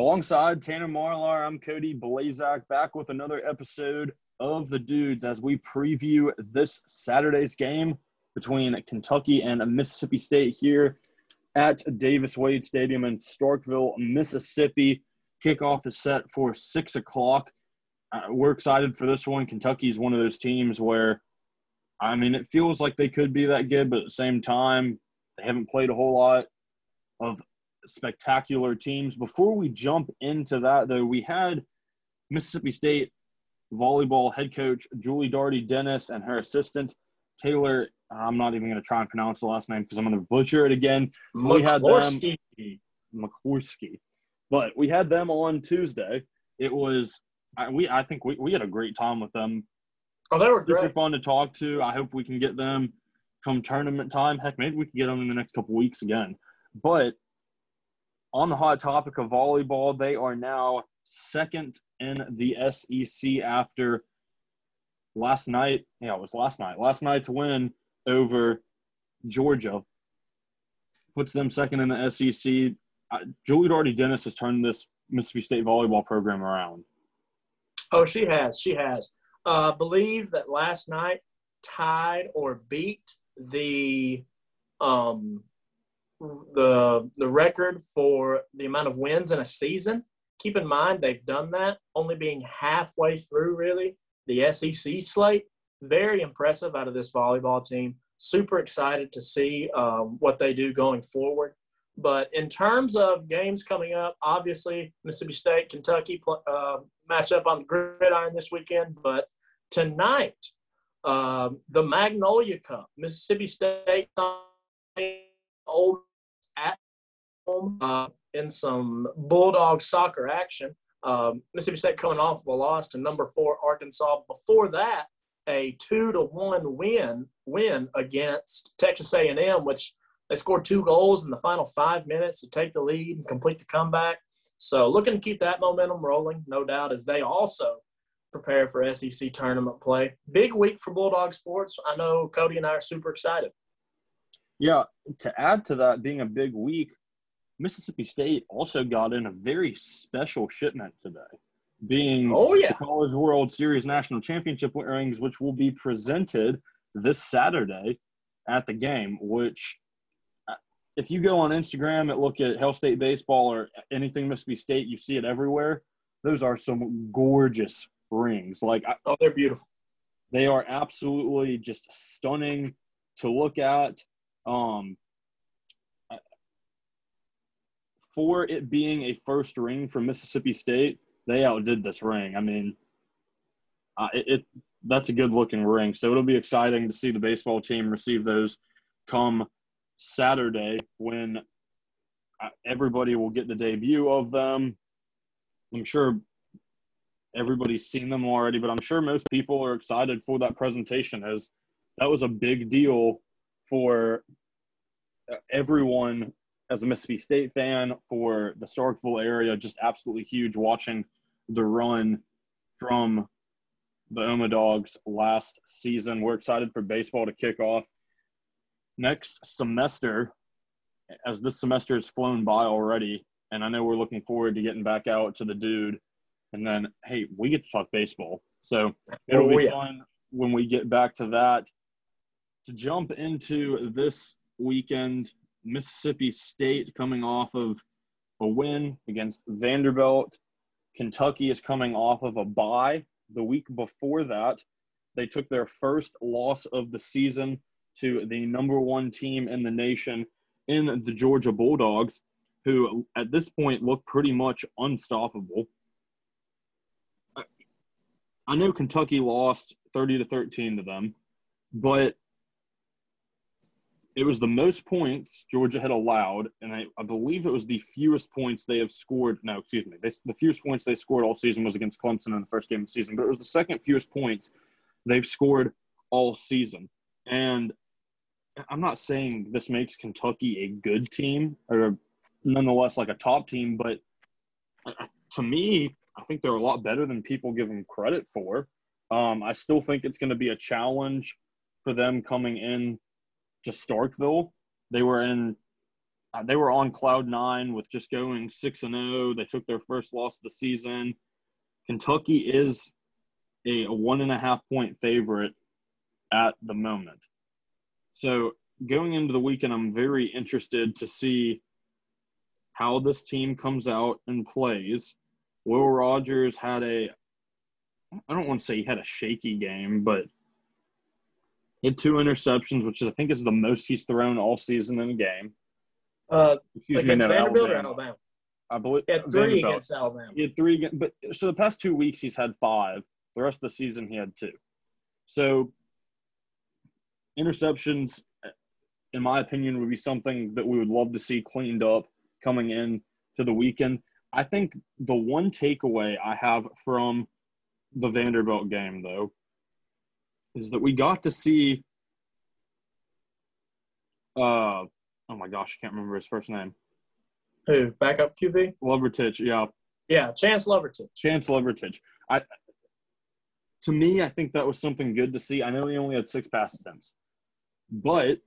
Alongside Tanner Marlar, I'm Cody Blazak back with another episode of The Dudes as we preview this Saturday's game between Kentucky and Mississippi State here at Davis Wade Stadium in Starkville, Mississippi. Kickoff is set for 6 o'clock. Uh, we're excited for this one. Kentucky is one of those teams where, I mean, it feels like they could be that good, but at the same time, they haven't played a whole lot of spectacular teams. Before we jump into that, though, we had Mississippi State volleyball head coach Julie Darty Dennis and her assistant Taylor. I'm not even going to try and pronounce the last name because I'm going to butcher it again. We had them McClorsky, but we had them on Tuesday. It was we. I think we, we had a great time with them. Oh, they were Super great. fun to talk to. I hope we can get them come tournament time. Heck, maybe we can get them in the next couple weeks again. But on the hot topic of volleyball, they are now second in the SEC after last night. Yeah, it was last night. Last night's win over Georgia puts them second in the SEC. Uh, Julie Darty Dennis has turned this Mississippi State volleyball program around. Oh, she has. She has. Uh, believe that last night tied or beat the um, the the record for the amount of wins in a season. Keep in mind they've done that only being halfway through really the SEC slate. Very impressive out of this volleyball team. Super excited to see um, what they do going forward. But in terms of games coming up, obviously Mississippi State, Kentucky uh, match up on the gridiron this weekend. But tonight, um, the Magnolia Cup, Mississippi State, old home uh, in some Bulldog soccer action. Um, Mississippi State coming off of a loss to number four Arkansas. Before that, a two to one win win against Texas A&M, which they scored two goals in the final five minutes to take the lead and complete the comeback. So looking to keep that momentum rolling, no doubt, as they also prepare for SEC tournament play. Big week for Bulldog sports. I know Cody and I are super excited. Yeah, to add to that being a big week, Mississippi State also got in a very special shipment today, being oh, yeah. the College World Series National Championship rings, which will be presented this Saturday at the game. Which, uh, if you go on Instagram and look at Hail State baseball or anything Mississippi State, you see it everywhere. Those are some gorgeous rings. Like, oh, they're beautiful. They are absolutely just stunning to look at. Um, for it being a first ring for Mississippi State, they outdid this ring. I mean, uh, it, it, that's a good looking ring. So it'll be exciting to see the baseball team receive those come Saturday when uh, everybody will get the debut of them. I'm sure everybody's seen them already, but I'm sure most people are excited for that presentation as that was a big deal for everyone as a Mississippi State fan, for the Starkville area, just absolutely huge watching the run from the Oma Dogs last season. We're excited for baseball to kick off next semester, as this semester has flown by already. And I know we're looking forward to getting back out to the dude. And then, hey, we get to talk baseball. So it'll Oh, be yeah. fun when we get back to that. To jump into this weekend, Mississippi State coming off of a win against Vanderbilt. Kentucky is coming off of a bye. The week before that, they took their first loss of the season to the number one team in the nation in the Georgia Bulldogs, who at this point look pretty much unstoppable. I- know Kentucky lost 30 to 13 to them, but it was the most points Georgia had allowed, and I, I believe it was the fewest points they have scored. No, excuse me. They, the fewest points they scored all season was against Clemson in the first game of the season, but it was the second fewest points they've scored all season. And I'm not saying this makes Kentucky a good team or nonetheless like a top team, but to me, I think they're a lot better than people give them credit for. Um, I still think it's going to be a challenge for them coming in to Starkville. They were in uh, they were on cloud nine with just going six and zero. They took their first loss of the season. Kentucky is a, a one and a half point favorite at the moment. So going into the weekend, I'm very interested to see how this team comes out and plays. Will Rogers had a, I don't want to say he had a shaky game, but he had two interceptions, which is, I think is the most he's thrown all season in a game. Uh, Excuse against me, no, Vanderbilt Alabama. or Alabama? I believe he had three Vanderbilt. against Alabama. He had three, but so the past two weeks he's had five. The rest of the season he had two. So interceptions, in my opinion, would be something that we would love to see cleaned up coming in to the weekend. I think the one takeaway I have from the Vanderbilt game, though, is that we got to see. Uh, oh my gosh, I can't remember his first name. Who? Backup QB? Lovertich, yeah. Yeah, Chance Lovertich. Chance Lovertich. I to me, I think that was something good to see. I know he only had six pass attempts, but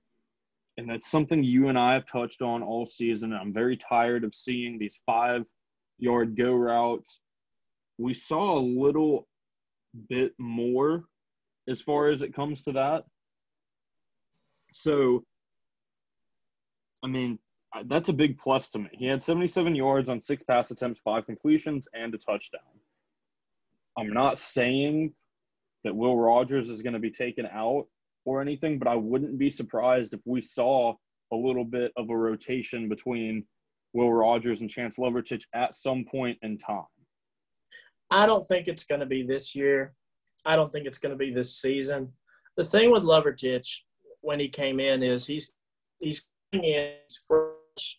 and that's something you and I have touched on all season. I'm very tired of seeing these five yard go routes. We saw a little bit more as far as it comes to that. So, I mean, that's a big plus to me. He had 77 yards on six pass attempts, five completions, and a touchdown. I'm not saying that Will Rogers is going to be taken out or anything, but I wouldn't be surprised if we saw a little bit of a rotation between Will Rogers and Chance Lovertich at some point in time. I don't think it's going to be this year. I don't think it's going to be this season. The thing with Lovertich when he came in is he's he's coming in fresh,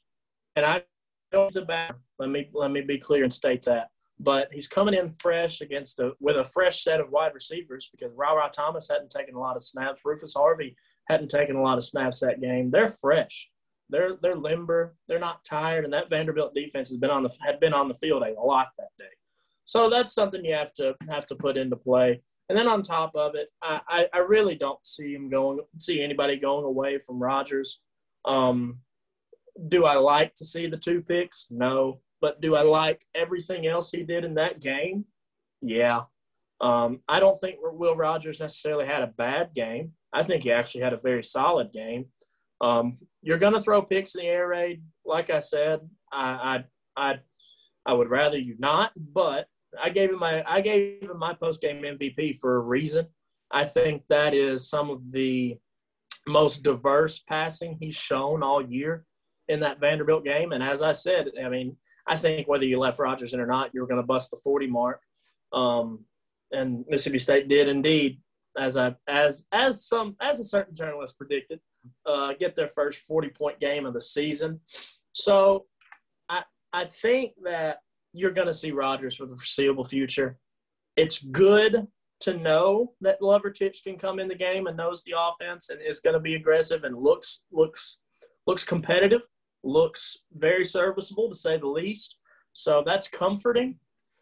and I don't about. Let me let me be clear and state that. But he's coming in fresh against a with a fresh set of wide receivers because Ra Thomas hadn't taken a lot of snaps. Rufus Harvey hadn't taken a lot of snaps that game. They're fresh. They're they're limber. They're not tired, and that Vanderbilt defense has been on the had been on the field a lot that day. So that's something you have to have to put into play. And then on top of it, I, I, really don't see him going, see anybody going away from Rogers. Um, do I like to see the two picks? No. But do I like everything else he did in that game? Yeah. Um, I don't think Will Rogers necessarily had a bad game. I think he actually had a very solid game. Um, you're going to throw picks in the air raid, like I said. I, I, I, I would rather you not, but I gave him my I gave him my post game MVP for a reason. I think that is some of the most diverse passing he's shown all year in that Vanderbilt game. And as I said, I mean, I think whether you left Rogers in or not, you were going to bust the 40 mark. Um, and Mississippi State did indeed, as I as as some as a certain journalist predicted, uh, get their first 40 point game of the season. So I I think that you're going to see Rogers for the foreseeable future. It's good to know that Lovertich can come in the game and knows the offense and is going to be aggressive and looks looks looks competitive, looks very serviceable to say the least. So that's comforting.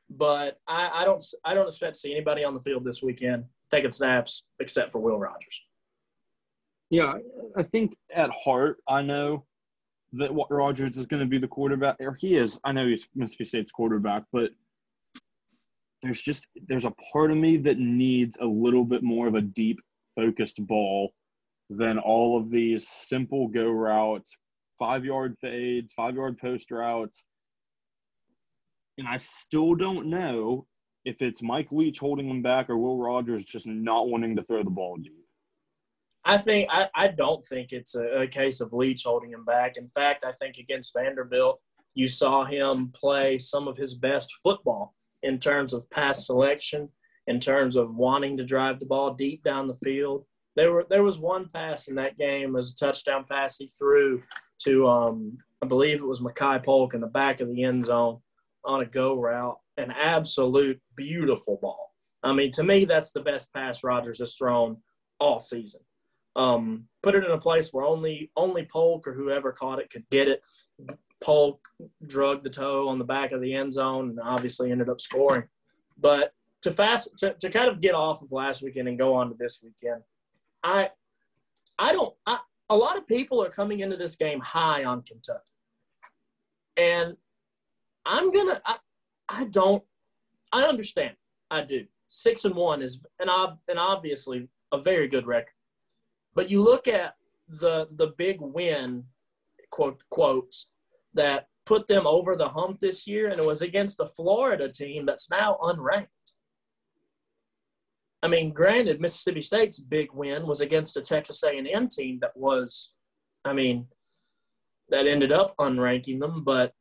But I, I don't I don't expect to see anybody on the field this weekend taking snaps except for Will Rogers. Yeah, I think at heart I know that Rogers is going to be the quarterback, or he is. I know he's Mississippi State's quarterback, but there's just there's a part of me that needs a little bit more of a deep focused ball than all of these simple go routes, five yard fades, five yard post routes. And I still don't know if it's Mike Leach holding him back or Will Rogers just not wanting to throw the ball deep. I think I, I don't think it's a, a, case of Leach holding him back. In fact, I think against Vanderbilt, you saw him play some of his best football in terms of pass selection, in terms of wanting to drive the ball deep down the field. There were there was one pass in that game as a touchdown pass he threw to um, I believe it was Makai Polk in the back of the end zone on a go route. An absolute beautiful ball. I mean, to me, that's the best pass Rogers has thrown all season um, put it in a place where only only Polk or whoever caught it could get it. Polk drug the toe on the back of the end zone and obviously ended up scoring. But to fast to, to kind of get off of last weekend and go on to this weekend, I I don't I, a lot of people are coming into this game high on Kentucky. And I'm gonna. I, I don't. I understand. I do. Six and one is an ob, and obviously a very good record. But you look at the the big win, quote quotes, that put them over the hump this year, and it was against the Florida team that's now unranked. I mean, granted, Mississippi State's big win was against a Texas A&M team that was, I mean, that ended up unranking them. But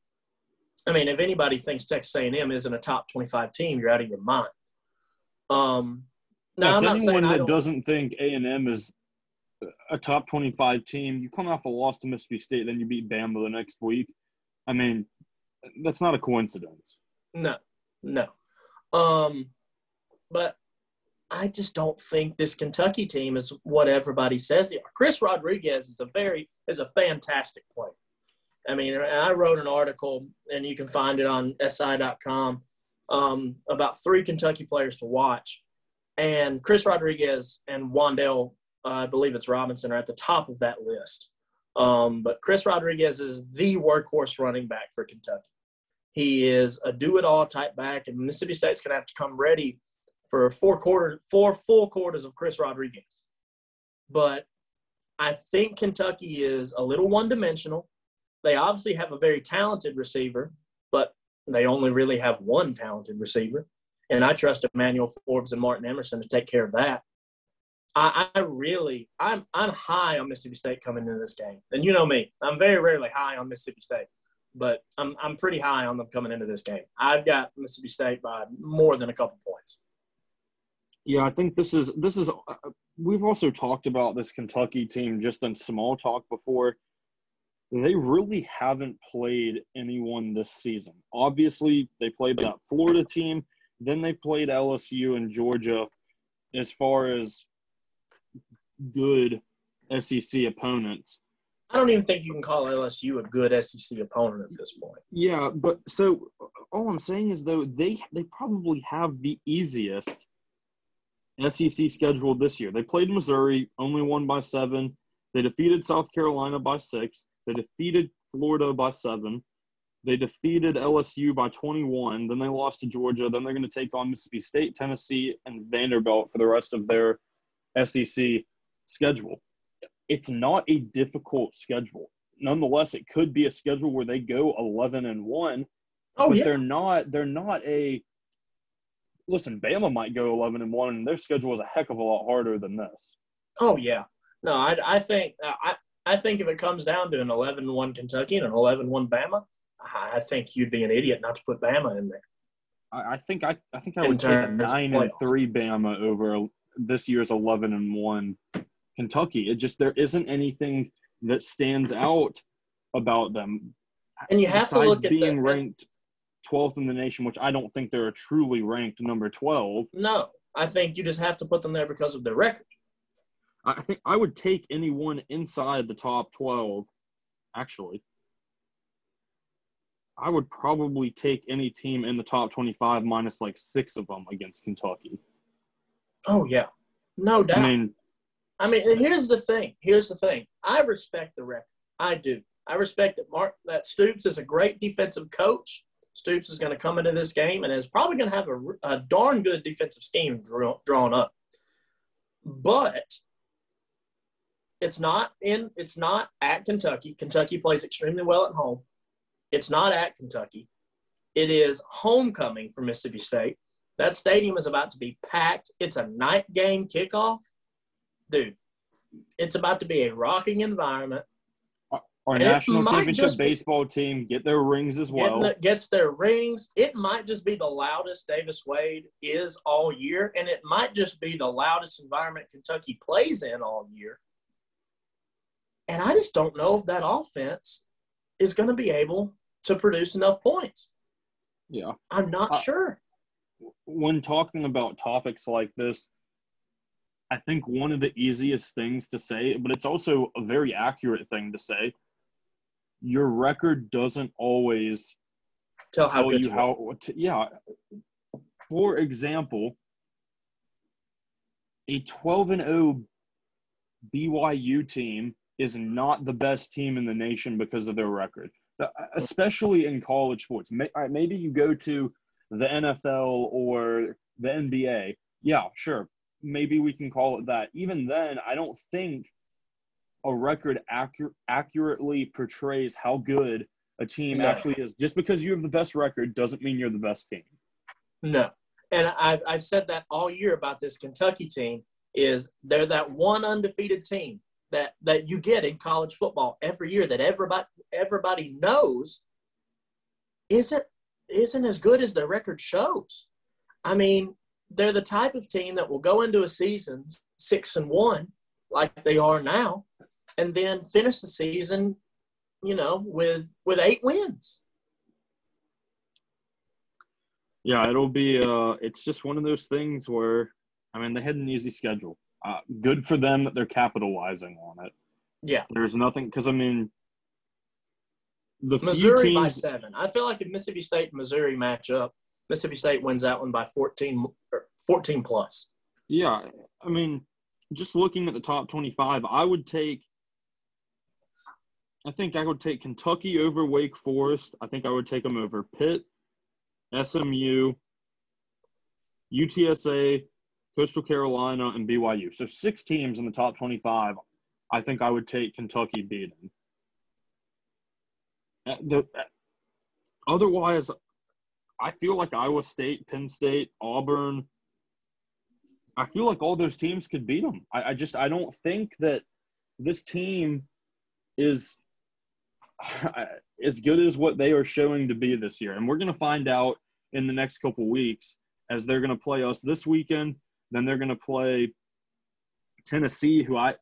I mean, if anybody thinks Texas A&M isn't a top twenty-five team, you're out of your mind. Um, now, I'm anyone that doesn't think A&M is a top twenty-five team, you come off a loss to Mississippi State, then you beat Bama the next week. I mean, that's not a coincidence. No, no. Um, but I just don't think this Kentucky team is what everybody says they are. Chris Rodriguez is a very is a fantastic player. I mean, I wrote an article, and you can find it on SI.com, um, about three Kentucky players to watch. And Chris Rodriguez and Wan'Dale, uh, I believe it's Robinson, are at the top of that list. Um, but Chris Rodriguez is the workhorse running back for Kentucky. He is a do-it-all type back, and Mississippi State's going to have to come ready for four quarter, four full quarters of Chris Rodriguez. But I think Kentucky is a little one-dimensional. They obviously have a very talented receiver, but they only really have one talented receiver. And I trust Emmanuel Forbes and Martin Emerson to take care of that. I, I, really, I'm, I'm high on Mississippi State coming into this game. And you know me, I'm very rarely high on Mississippi State, but I'm, I'm pretty high on them coming into this game. I've got Mississippi State by more than a couple points. Yeah, I think this is this is. Uh, we've also talked about this Kentucky team just in small talk before. They really haven't played anyone this season. Obviously, they played that Florida team. Then they played LSU and Georgia. As far as good SEC opponents. I don't even think you can call LSU a good SEC opponent at this point. Yeah, but so all I'm saying is though they they probably have the easiest SEC schedule this year. They played Missouri, only won by seven. They defeated South Carolina by six. They defeated Florida by seven. They defeated LSU by 21. Then they lost to Georgia. Then they're going to take on Mississippi State, Tennessee, and Vanderbilt for the rest of their SEC schedule. It's not a difficult schedule. Nonetheless, it could be a schedule where they go 11 and 1. Oh, but yeah. they're not they're not a listen, Bama might go 11 and 1 and their schedule is a heck of a lot harder than this. Oh yeah. No, I, I think I I think if it comes down to an 11-1 Kentucky and an 11-1 Bama, I think you'd be an idiot not to put Bama in there. I, I think I, I think I would take a nine and three Bama over this year's 11 and 1 Kentucky. It just there isn't anything that stands out about them. And you have to look at being the, ranked 12th in the nation, which I don't think they're a truly ranked number 12. No, I think you just have to put them there because of their record. I think I would take anyone inside the top 12, actually. I would probably take any team in the top 25 minus like six of them against Kentucky. Oh yeah, no doubt. I mean, I mean, here's the thing. Here's the thing. I respect the record. I do. I respect that Mark that Stoops is a great defensive coach. Stoops is going to come into this game and is probably going to have a, a darn good defensive scheme draw, drawn up. But it's not in. It's not at Kentucky. Kentucky plays extremely well at home. It's not at Kentucky. It is homecoming for Mississippi State. That stadium is about to be packed. It's a night game kickoff. Dude, it's about to be a rocking environment. Our national championship baseball team get their rings as well. The, gets their rings. It might just be the loudest Davis Wade is all year, and it might just be the loudest environment Kentucky plays in all year. And I just don't know if that offense is going to be able to produce enough points. Yeah. I'm not uh, sure when talking about topics like this, I think one of the easiest things to say, but it's also a very accurate thing to say, your record doesn't always tell, tell you how. To, yeah. For example, a 12 and 0 BYU team is not the best team in the nation because of their record. especially in college sports. Maybe you go to the NFL or the NBA. Yeah, sure. Maybe we can call it that. Even then, I don't think a record accurate, accurately portrays how good a team no. actually is. Just because you have the best record doesn't mean you're the best team. No. And I've, I've said that all year about this Kentucky team is they're that one undefeated team that, that you get in college football every year that everybody everybody knows isn't isn't as good as their record shows. I mean, they're the type of team that will go into a season six and one, like they are now, and then finish the season, you know, with with eight wins. Yeah, it'll be. Uh, it's just one of those things where, I mean, they had an easy schedule. Uh, good for them that they're capitalizing on it. Yeah, there's nothing because I mean, the Missouri teams, by seven. I feel like if Mississippi State and Missouri match up, Mississippi State wins that one by 14, 14 plus. Yeah, I mean, just looking at the top twenty-five, I would take I think I would take Kentucky over Wake Forest. I think I would take them over Pitt, SMU, UTSA, Coastal Carolina, and BYU. So six teams in the top 25. I think I would take Kentucky beating. Uh, the, uh, otherwise, I feel like Iowa State, Penn State, Auburn. I feel like all those teams could beat them. I, I just I don't think that this team is as good as what they are showing to be this year. And we're going to find out in the next couple weeks as they're going to play us this weekend. Then they're going to play Tennessee, who I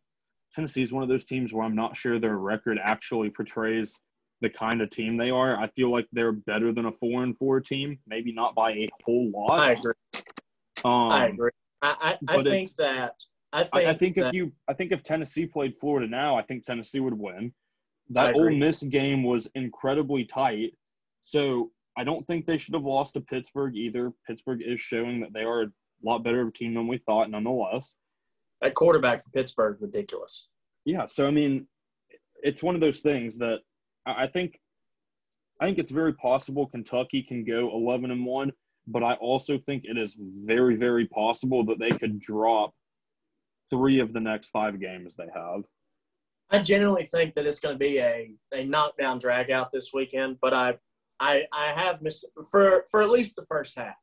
Tennessee is one of those teams where I'm not sure their record actually portrays the kind of team they are. I feel like they're better than a four and four team, maybe not by a whole lot. I agree. Um, I agree. I, I, I think that I think, I, I think that, if you I think if Tennessee played Florida now, I think Tennessee would win. That Ole Miss game was incredibly tight. So I don't think they should have lost to Pittsburgh either. Pittsburgh is showing that they are a lot better of a team than we thought, nonetheless. That quarterback for Pittsburgh ridiculous. Yeah, so I mean, it's one of those things that I think I think it's very possible Kentucky can go 11 and 1, but I also think it is very very possible that they could drop 3 of the next 5 games they have. I genuinely think that it's going to be a, a knockdown drag out this weekend, but I I I have miss for for at least the first half.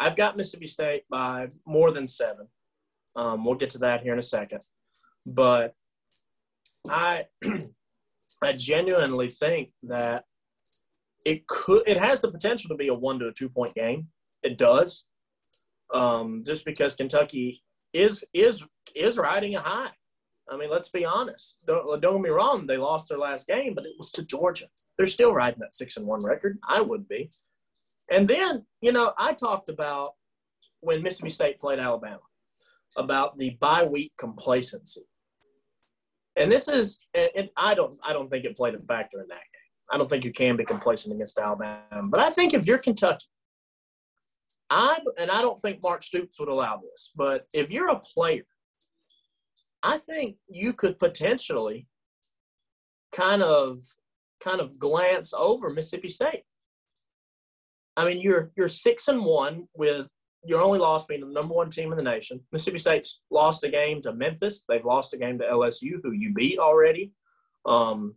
I've got Mississippi State by more than seven. Um, we'll get to that here in a second, but I I genuinely think that it could it has the potential to be a one to a two point game. It does, um, just because Kentucky is is is riding a high. I mean, let's be honest. Don't, don't get me wrong; they lost their last game, but it was to Georgia. They're still riding that six and one record. I would be. And then, you know, I talked about when Mississippi State played Alabama about the bye week complacency. And this is, and I don't, I don't think it played a factor in that game. I don't think you can be complacent against Alabama. But I think if you're Kentucky, I and I don't think Mark Stoops would allow this, but if you're a player I think you could potentially kind of kind of glance over Mississippi State. I mean, you're you're six and one with your only loss being the number one team in the nation. Mississippi State's lost a game to Memphis. They've lost a game to LSU, who you beat already. Um,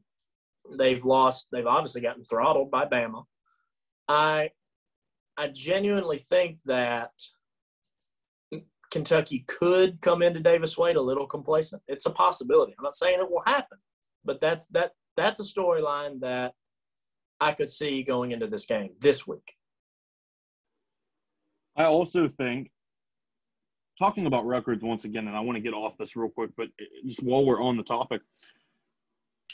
they've lost. They've obviously gotten throttled by Bama. I I genuinely think that Kentucky could come into Davis Wade a little complacent. It's a possibility. I'm not saying it will happen, but that's that that's a storyline that I could see going into this game this week. I also think talking about records once again, and I want to get off this real quick, but just while we're on the topic,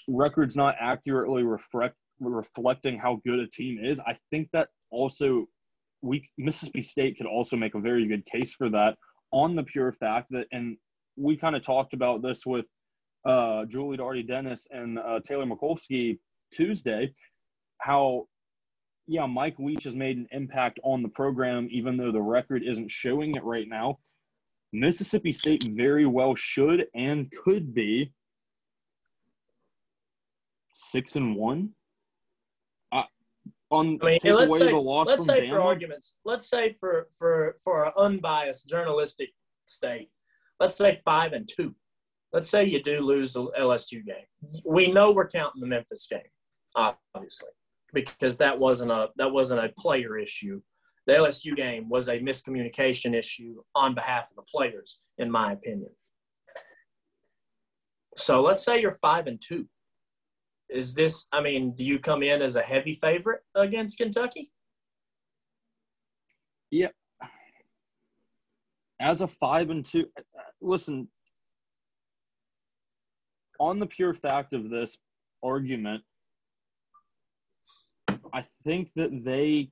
records not accurately reflect reflecting how good a team is. I think that also we Mississippi State could also make a very good case for that on the pure fact that, and we kind of talked about this with uh, Julie Darty Dennis and uh, Taylor Mikulski Tuesday, how, yeah, Mike Leach has made an impact on the program, even though the record isn't showing it right now. Mississippi State very well should and could be six and one. on I mean, take let's away say, the loss let's say for arguments, let's say for for for an unbiased journalistic state, let's say five and two. Let's say you do lose the LSU game. We know we're counting the Memphis game, obviously, because that wasn't a that wasn't a player issue. The LSU game was a miscommunication issue on behalf of the players, in my opinion. So let's say you're five and two. Is this? I mean, do you come in as a heavy favorite against Kentucky? Yeah. As a five and two, listen, on the pure fact of this argument, I think that they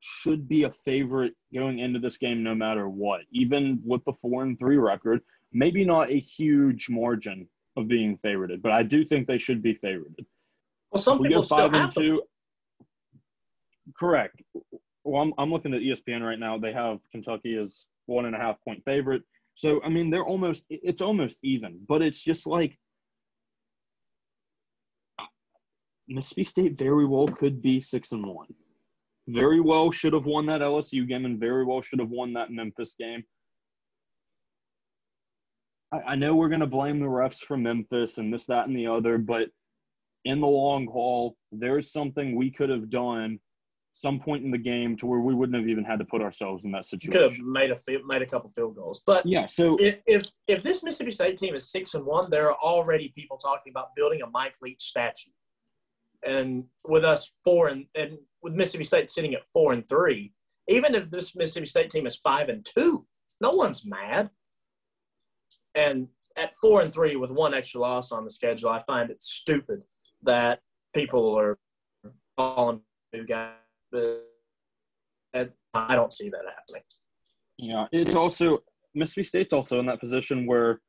should be a favorite going into this game no matter what, even with the four and three record. Maybe not a huge margin of being favorited, but I do think they should be favorited. Well, some we people go five and them. two. Correct. Well, I'm, I'm looking at ESPN right now. They have Kentucky as one and a half point favorite. So I mean, they're almost it's almost even, but it's just like Mississippi State very well could be six and one. Very well should have won that LSU game, and very well should have won that Memphis game. I, I know we're going to blame the refs for Memphis and this, that, and the other, but in the long haul, there's something we could have done some point in the game to where we wouldn't have even had to put ourselves in that situation. Could have made a made a couple field goals, but Yeah, so if, if if this Mississippi State team is six and one, there are already people talking about building a Mike Leach statue. And with us four and and with Mississippi State sitting at four and three, even if this Mississippi State team is five and two, no one's mad. And at four and three with one extra loss on the schedule, I find it stupid that people are calling new guys. I don't see that happening. Yeah, it's also Mississippi State's also in that position where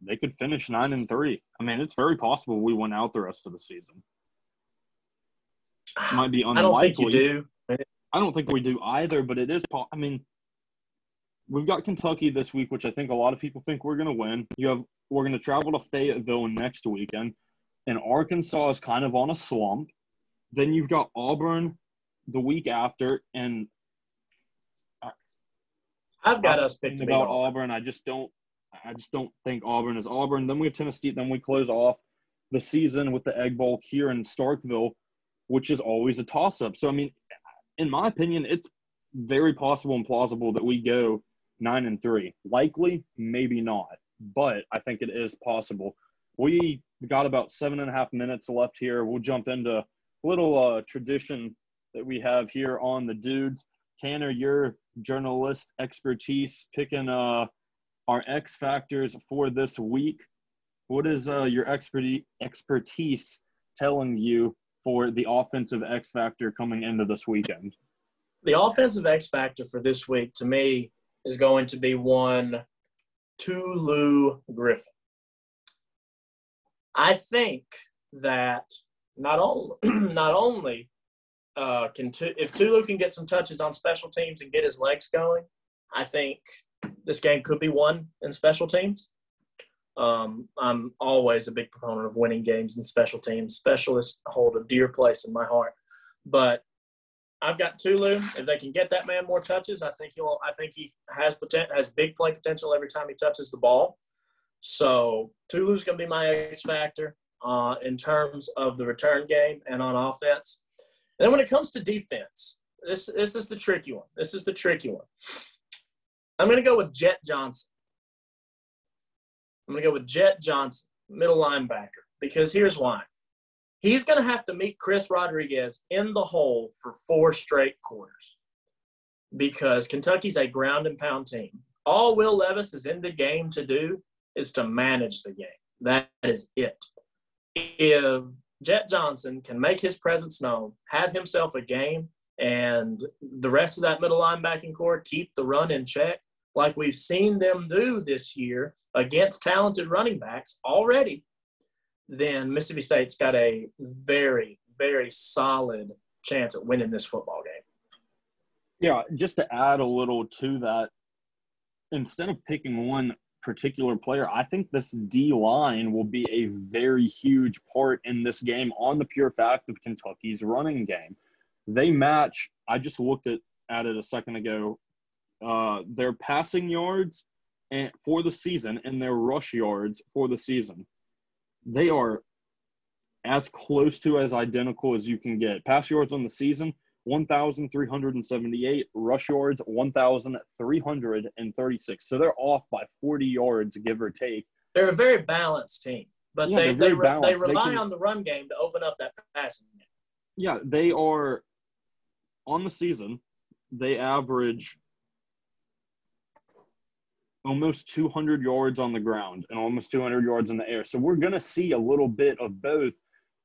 they could finish nine and three. I mean, it's very possible we win out the rest of the season. Might be unlikely. I don't think you do. I don't think we do either, but it is. I mean, we've got Kentucky this week, which I think a lot of people think we're going to win. You have we're going to travel to Fayetteville next weekend, and Arkansas is kind of on a slump. Then you've got Auburn the week after, and I've got us picked about. Auburn. I just don't. I just don't think Auburn is Auburn. Then we have Tennessee. Then we close off the season with the Egg Bowl here in Starkville, which is always a toss-up. So I mean, in my opinion, it's very possible and plausible that we go nine and three. Likely, maybe not, but I think it is possible. We got about seven and a half minutes left here. We'll jump into a little uh, tradition that we have here on the dudes. Tanner, your journalist expertise picking uh, our X factors for this week. What is uh, your expertise expertise telling you for the offensive X factor coming into this weekend? The offensive X factor for this week to me is going to be one Tulu Griffin. I think that not only not only uh, can Tu- if Tulu can get some touches on special teams and get his legs going, I think this game could be won in special teams. Um, I'm always a big proponent of winning games and special teams. Specialists hold a dear place in my heart, but I've got Tulu. If they can get that man more touches, I think he'll. I think he has potential, has big play potential every time he touches the ball. So Tulu's going to be my X factor uh, in terms of the return game and on offense. And then when it comes to defense, this this is the tricky one. This is the tricky one. I'm going to go with Jett Johnson. I'm going to go with Jett Johnson, middle linebacker, because here's why. He's going to have to meet Chris Rodriguez in the hole for four straight quarters because Kentucky's a ground and pound team. All Will Levis is in the game to do is to manage the game. That is it. If Jett Johnson can make his presence known, have himself a game, and the rest of that middle linebacking core keep the run in check, like we've seen them do this year against talented running backs already, then Mississippi State's got a very, very solid chance at winning this football game. Yeah, just to add a little to that, instead of picking one particular player, I think this D line will be a very huge part in this game on the pure fact of Kentucky's running game. They match. I just looked at at it a second ago. Uh, their passing yards and for the season and their rush yards for the season, they are as close to as identical as you can get. Pass yards on the season, 1,378. Rush yards, 1,336. So they're off by 40 yards, give or take. They're a very balanced team, but Yeah, they very re- they balanced. They rely can- on the run game to open up that passing game. Yeah, they are on the season, they average almost 200 yards on the ground and almost 200 yards in the air. So we're going to see a little bit of both.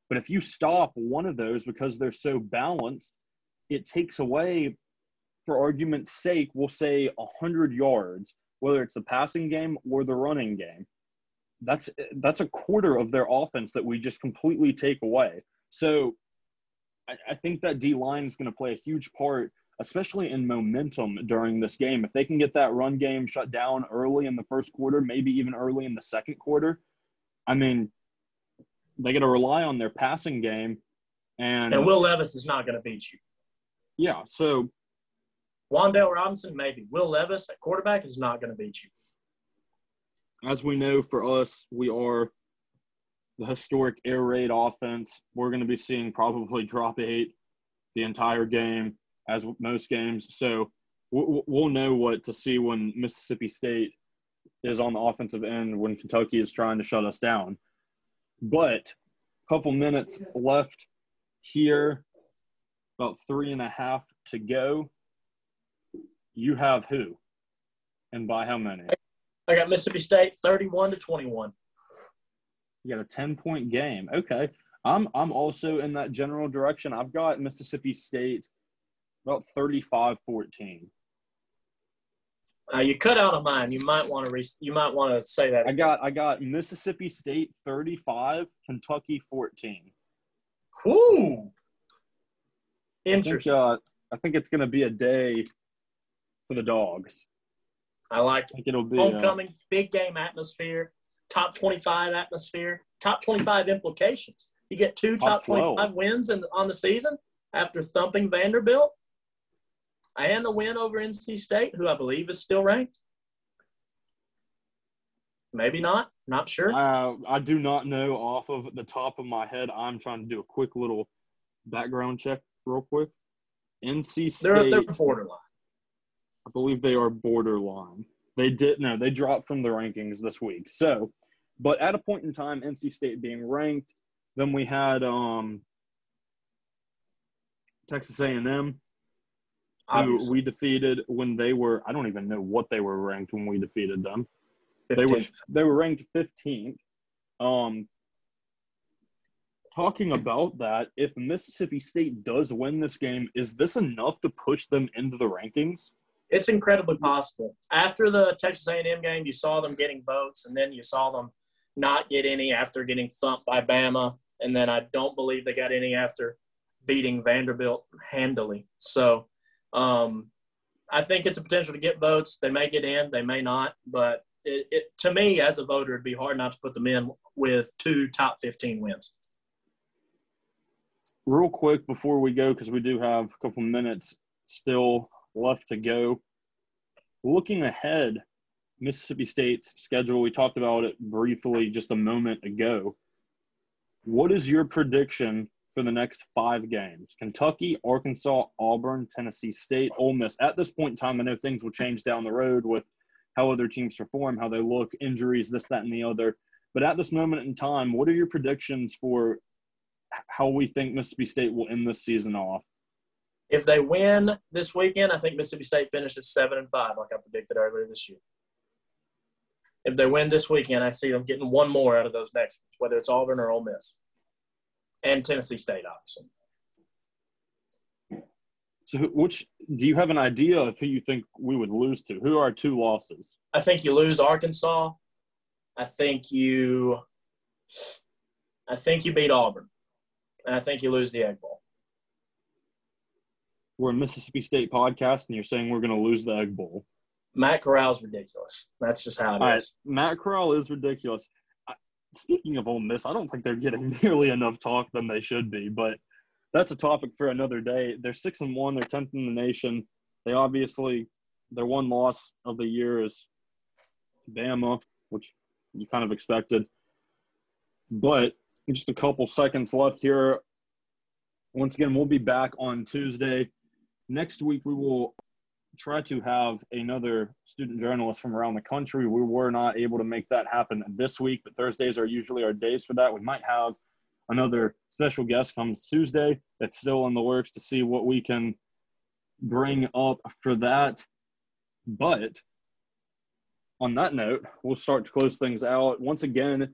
But if you stop one of those because they're so balanced, it takes away, for argument's sake, we'll say 100 yards, whether it's the passing game or the running game. That's that's a quarter of their offense that we just completely take away. So I, I think that D line is going to play a huge part, especially in momentum during this game. If they can get that run game shut down early in the first quarter, maybe even early in the second quarter, I mean, they got to rely on their passing game. And, And Will Levis is not going to beat you. yeah, so Wan'Dale Robinson, maybe. Will Levis at quarterback is not going to beat you. as we know, for us, we are the historic air raid offense. We're going to be seeing probably drop eight the entire game, as most games. So we'll know what to see when Mississippi State is on the offensive end when Kentucky is trying to shut us down. But a couple minutes left here, about three and a half to go. You have who? And by how many? I got Mississippi State 31 to 21. You got a 10 point game. Okay. I'm I'm also in that general direction. I've got Mississippi State about 35 14. Uh, you cut out of mine. You might want to re- you might want to say that. I got I got Mississippi State 35, Kentucky 14. Whoo! I think, Interesting. uh, I think it's going to be a day for the dogs. I like I think it'll be uh, homecoming, big game atmosphere, top 25 atmosphere, top 25 implications. You get two Top top 25 wins in, on the season after thumping Vanderbilt and a win over NC State, who I believe is still ranked. Maybe not. Not sure. Uh, I do not know off of the top of my head. I'm trying to do a quick little background check, real quick. NC State. They're, they're borderline. I believe they are borderline. They did no, they dropped from the rankings this week. So, but at a point in time, NC State being ranked, then we had um, Texas A&M, who we defeated when they were. I don't even know what they were ranked when we defeated them. They were they were ranked 15th. Um, talking about that, if Mississippi State does win this game, is this enough to push them into the rankings? It's incredibly possible. After the Texas A&M game, you saw them getting votes, and then you saw them not get any after getting thumped by Bama, and then I don't believe they got any after beating Vanderbilt handily. So, um, I think it's a potential to get votes. They may get in, they may not, but it, it to me as a voter, it'd be hard not to put them in with two top 15 wins. real quick before we go because we do have a couple minutes still left to go looking ahead mississippi state's schedule we talked about it briefly just a moment ago what is your prediction for the next five games kentucky arkansas auburn tennessee state Ole miss at this point in time i know things will change down the road with how other teams perform how they look injuries this that and the other but at this moment in time what are your predictions for how we think Mississippi State will end this season off. If they win this weekend, I think Mississippi State finishes seven and five, like I predicted earlier this year. If they win this weekend, I see them getting one more out of those next, whether it's Auburn or Ole Miss, and Tennessee State, obviously. So, which do you have an idea of who you think we would lose to? Who are our two losses? I think you lose Arkansas. I think you, I think you beat Auburn, and I think you lose the Egg Bowl. We're a Mississippi State podcast, and you're saying we're going to lose the Egg Bowl. Matt Corral's ridiculous. That's just how it is. All right, Matt Corral is ridiculous. Speaking of Ole Miss, I don't think they're getting nearly enough talk than they should be, but that's a topic for another day. They're six and one. They're tenth in the nation. They obviously their one loss of the year is Bama, which you kind of expected. But just a couple seconds left here. Once again, we'll be back on Tuesday. Next week, we will try to have another student journalist from around the country. We were not able to make that happen this week, but Thursdays are usually our days for that. We might have another special guest comes Tuesday. That's still in the works to see what we can bring up for that. But on that note, we'll start to close things out. Once again,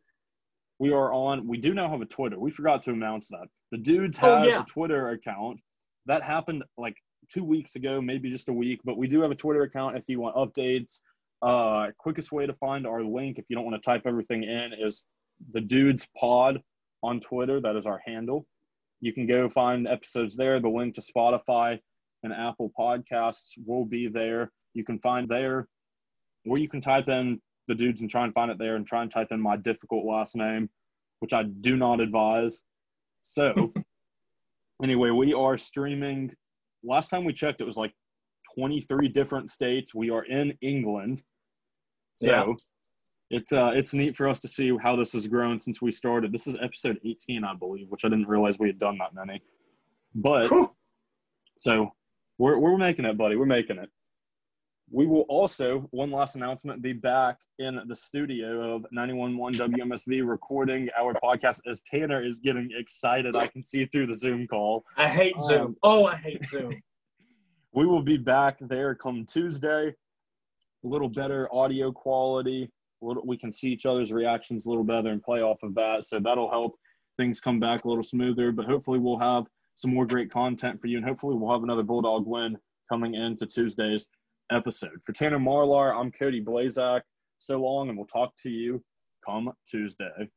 we are on. We do now have a Twitter. We forgot to announce that. The dudes oh, has oh, yeah. a Twitter account. That happened like two weeks ago, maybe just a week. But we do have a Twitter account if you want updates. Uh, quickest way to find our link, if you don't want to type everything in, is the dudes pod on Twitter. That is our handle. You can go find episodes there. The link to Spotify and Apple Podcasts will be there. You can find there, or you can type in the dudes and try and find it there and try and type in my difficult last name, which I do not advise. So, anyway, we are streaming. Last time we checked, it was like 23 different states. We are in England. So, yeah. it's uh it's neat for us to see how this has grown since we started. This is episode 18, I believe, which I didn't realize we had done that many. But so we're we're making it, buddy. We're making it. We will also, one last announcement, be back in the studio of 911 WMSV recording our podcast as Tanner is getting excited. I can see through the Zoom call. I hate Zoom. Um, oh, I hate Zoom. we will be back there come Tuesday. A little better audio quality. We can see each other's reactions a little better and play off of that. So that'll help things come back a little smoother. But hopefully, we'll have some more great content for you. And hopefully, we'll have another Bulldog win coming into Tuesdays episode. For Tanner Marlar, I'm Cody Blazak. So long, and we'll talk to you come Tuesday.